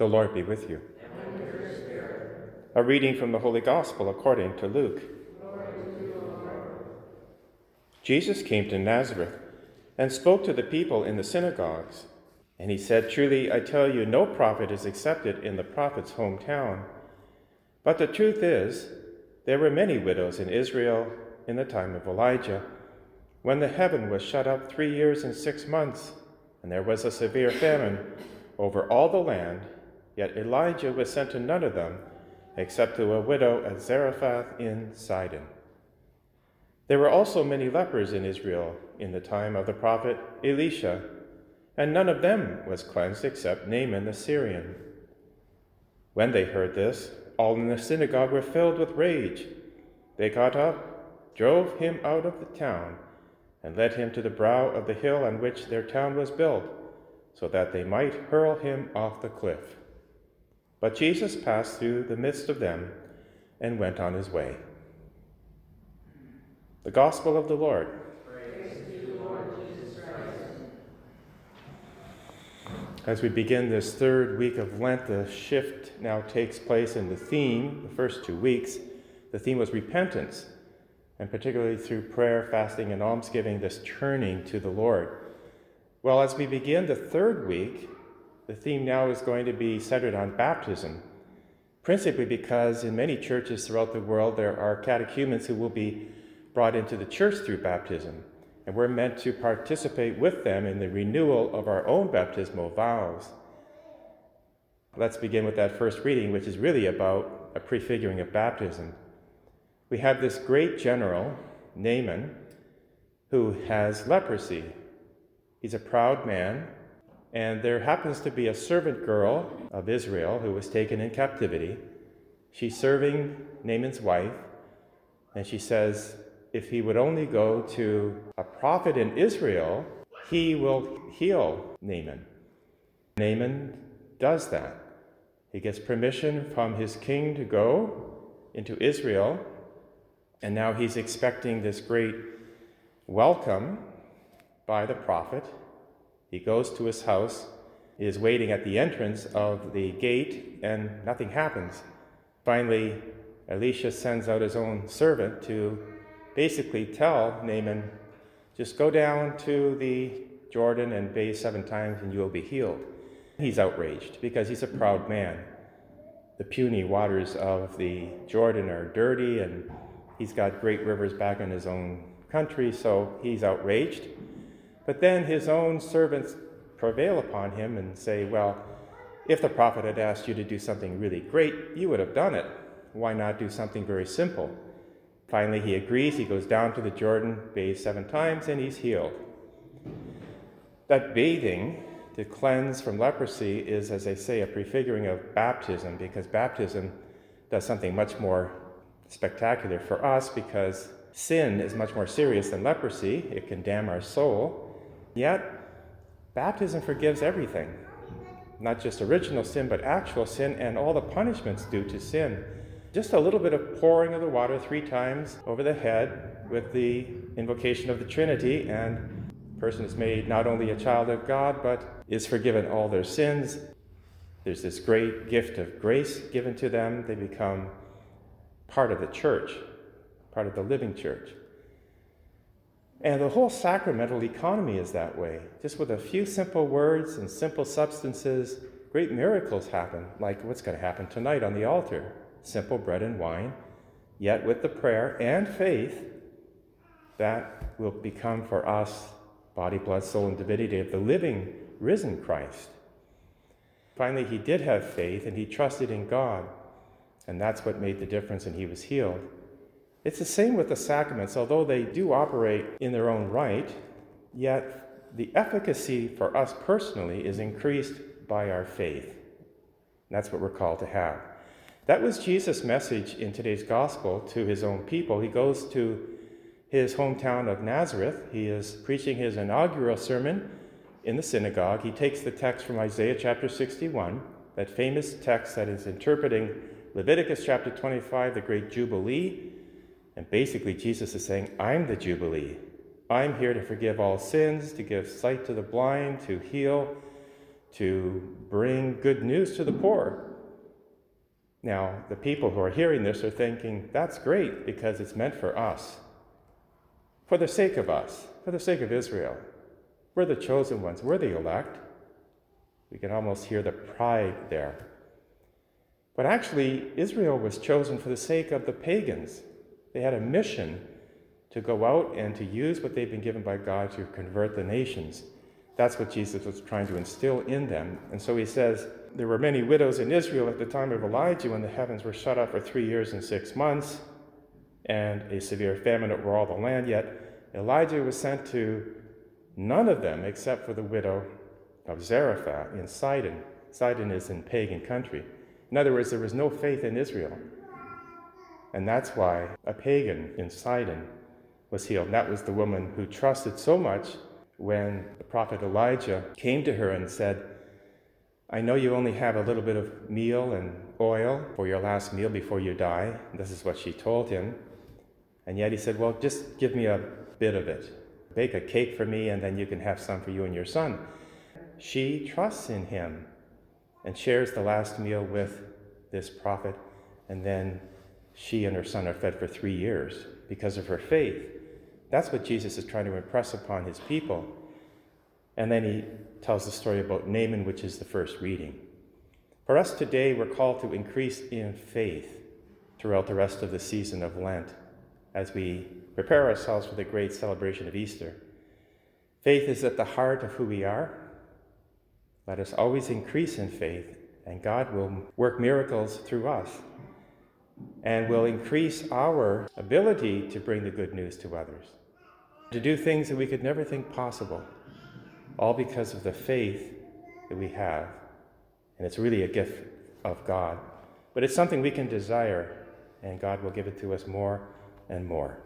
The Lord be with you. A reading from the Holy Gospel according to Luke. Jesus came to Nazareth and spoke to the people in the synagogues. And he said, Truly, I tell you, no prophet is accepted in the prophet's hometown. But the truth is, there were many widows in Israel in the time of Elijah, when the heaven was shut up three years and six months, and there was a severe famine over all the land Yet Elijah was sent to none of them except to a widow at Zarephath in Sidon. There were also many lepers in Israel in the time of the prophet Elisha, and none of them was cleansed except Naaman the Syrian. When they heard this, all in the synagogue were filled with rage. They got up, drove him out of the town, and led him to the brow of the hill on which their town was built, so that they might hurl him off the cliff. But Jesus passed through the midst of them and went on his way. The Gospel of the Lord. As we begin this third week of Lent, the shift now takes place in the theme. The first two weeks, the theme was repentance, and particularly through prayer, fasting, and almsgiving, this turning to the Lord. Well, as we begin the third week, the theme now is going to be centered on baptism, principally because in many churches throughout the world there are catechumens who will be brought into the church through baptism, and we're meant to participate with them in the renewal of our own baptismal vows. Let's begin with that first reading, which is really about a prefiguring of baptism. We have this great general, Naaman, who has leprosy. He's a proud man and there happens to be a servant girl of Israel who was taken in captivity. She's serving Naaman's wife, and she says, if he would only go to a prophet in Israel, he will heal Naaman. Naaman does that. He gets permission from his king to go into Israel, and now he's expecting this great welcome by the prophet he goes to his house, is waiting at the entrance of the gate, and nothing happens. Finally, Elisha sends out his own servant to basically tell Naaman, just go down to the Jordan and bathe seven times and you will be healed. He's outraged because he's a proud man. The puny waters of the Jordan are dirty and he's got great rivers back in his own country, so he's outraged. But then his own servants prevail upon him and say, Well, if the prophet had asked you to do something really great, you would have done it. Why not do something very simple? Finally, he agrees. He goes down to the Jordan, bathes seven times, and he's healed. That bathing to cleanse from leprosy is, as I say, a prefiguring of baptism because baptism does something much more spectacular for us because sin is much more serious than leprosy. It can damn our soul. Yet, baptism forgives everything not just original sin, but actual sin and all the punishments due to sin. Just a little bit of pouring of the water three times over the head with the invocation of the Trinity, and the person is made not only a child of God, but is forgiven all their sins. There's this great gift of grace given to them. They become part of the church, part of the living church. And the whole sacramental economy is that way. Just with a few simple words and simple substances, great miracles happen, like what's going to happen tonight on the altar simple bread and wine, yet with the prayer and faith that will become for us body, blood, soul, and divinity of the living, risen Christ. Finally, he did have faith and he trusted in God, and that's what made the difference, and he was healed. It's the same with the sacraments, although they do operate in their own right, yet the efficacy for us personally is increased by our faith. And that's what we're called to have. That was Jesus' message in today's gospel to his own people. He goes to his hometown of Nazareth. He is preaching his inaugural sermon in the synagogue. He takes the text from Isaiah chapter 61, that famous text that is interpreting Leviticus chapter 25, the great Jubilee, and basically, Jesus is saying, I'm the Jubilee. I'm here to forgive all sins, to give sight to the blind, to heal, to bring good news to the poor. Now, the people who are hearing this are thinking, that's great because it's meant for us, for the sake of us, for the sake of Israel. We're the chosen ones, we're the elect. We can almost hear the pride there. But actually, Israel was chosen for the sake of the pagans. They had a mission to go out and to use what they've been given by God to convert the nations. That's what Jesus was trying to instill in them. And so he says, There were many widows in Israel at the time of Elijah when the heavens were shut up for three years and six months, and a severe famine over all the land. Yet Elijah was sent to none of them except for the widow of Zarephath in Sidon. Sidon is in pagan country. In other words, there was no faith in Israel. And that's why a pagan in Sidon was healed. And that was the woman who trusted so much when the prophet Elijah came to her and said, I know you only have a little bit of meal and oil for your last meal before you die. This is what she told him. And yet he said, Well, just give me a bit of it. Bake a cake for me, and then you can have some for you and your son. She trusts in him and shares the last meal with this prophet, and then she and her son are fed for three years because of her faith. That's what Jesus is trying to impress upon his people. And then he tells the story about Naaman, which is the first reading. For us today, we're called to increase in faith throughout the rest of the season of Lent as we prepare ourselves for the great celebration of Easter. Faith is at the heart of who we are. Let us always increase in faith, and God will work miracles through us and will increase our ability to bring the good news to others to do things that we could never think possible, all because of the faith that we have. And it's really a gift of God. But it's something we can desire, and God will give it to us more and more.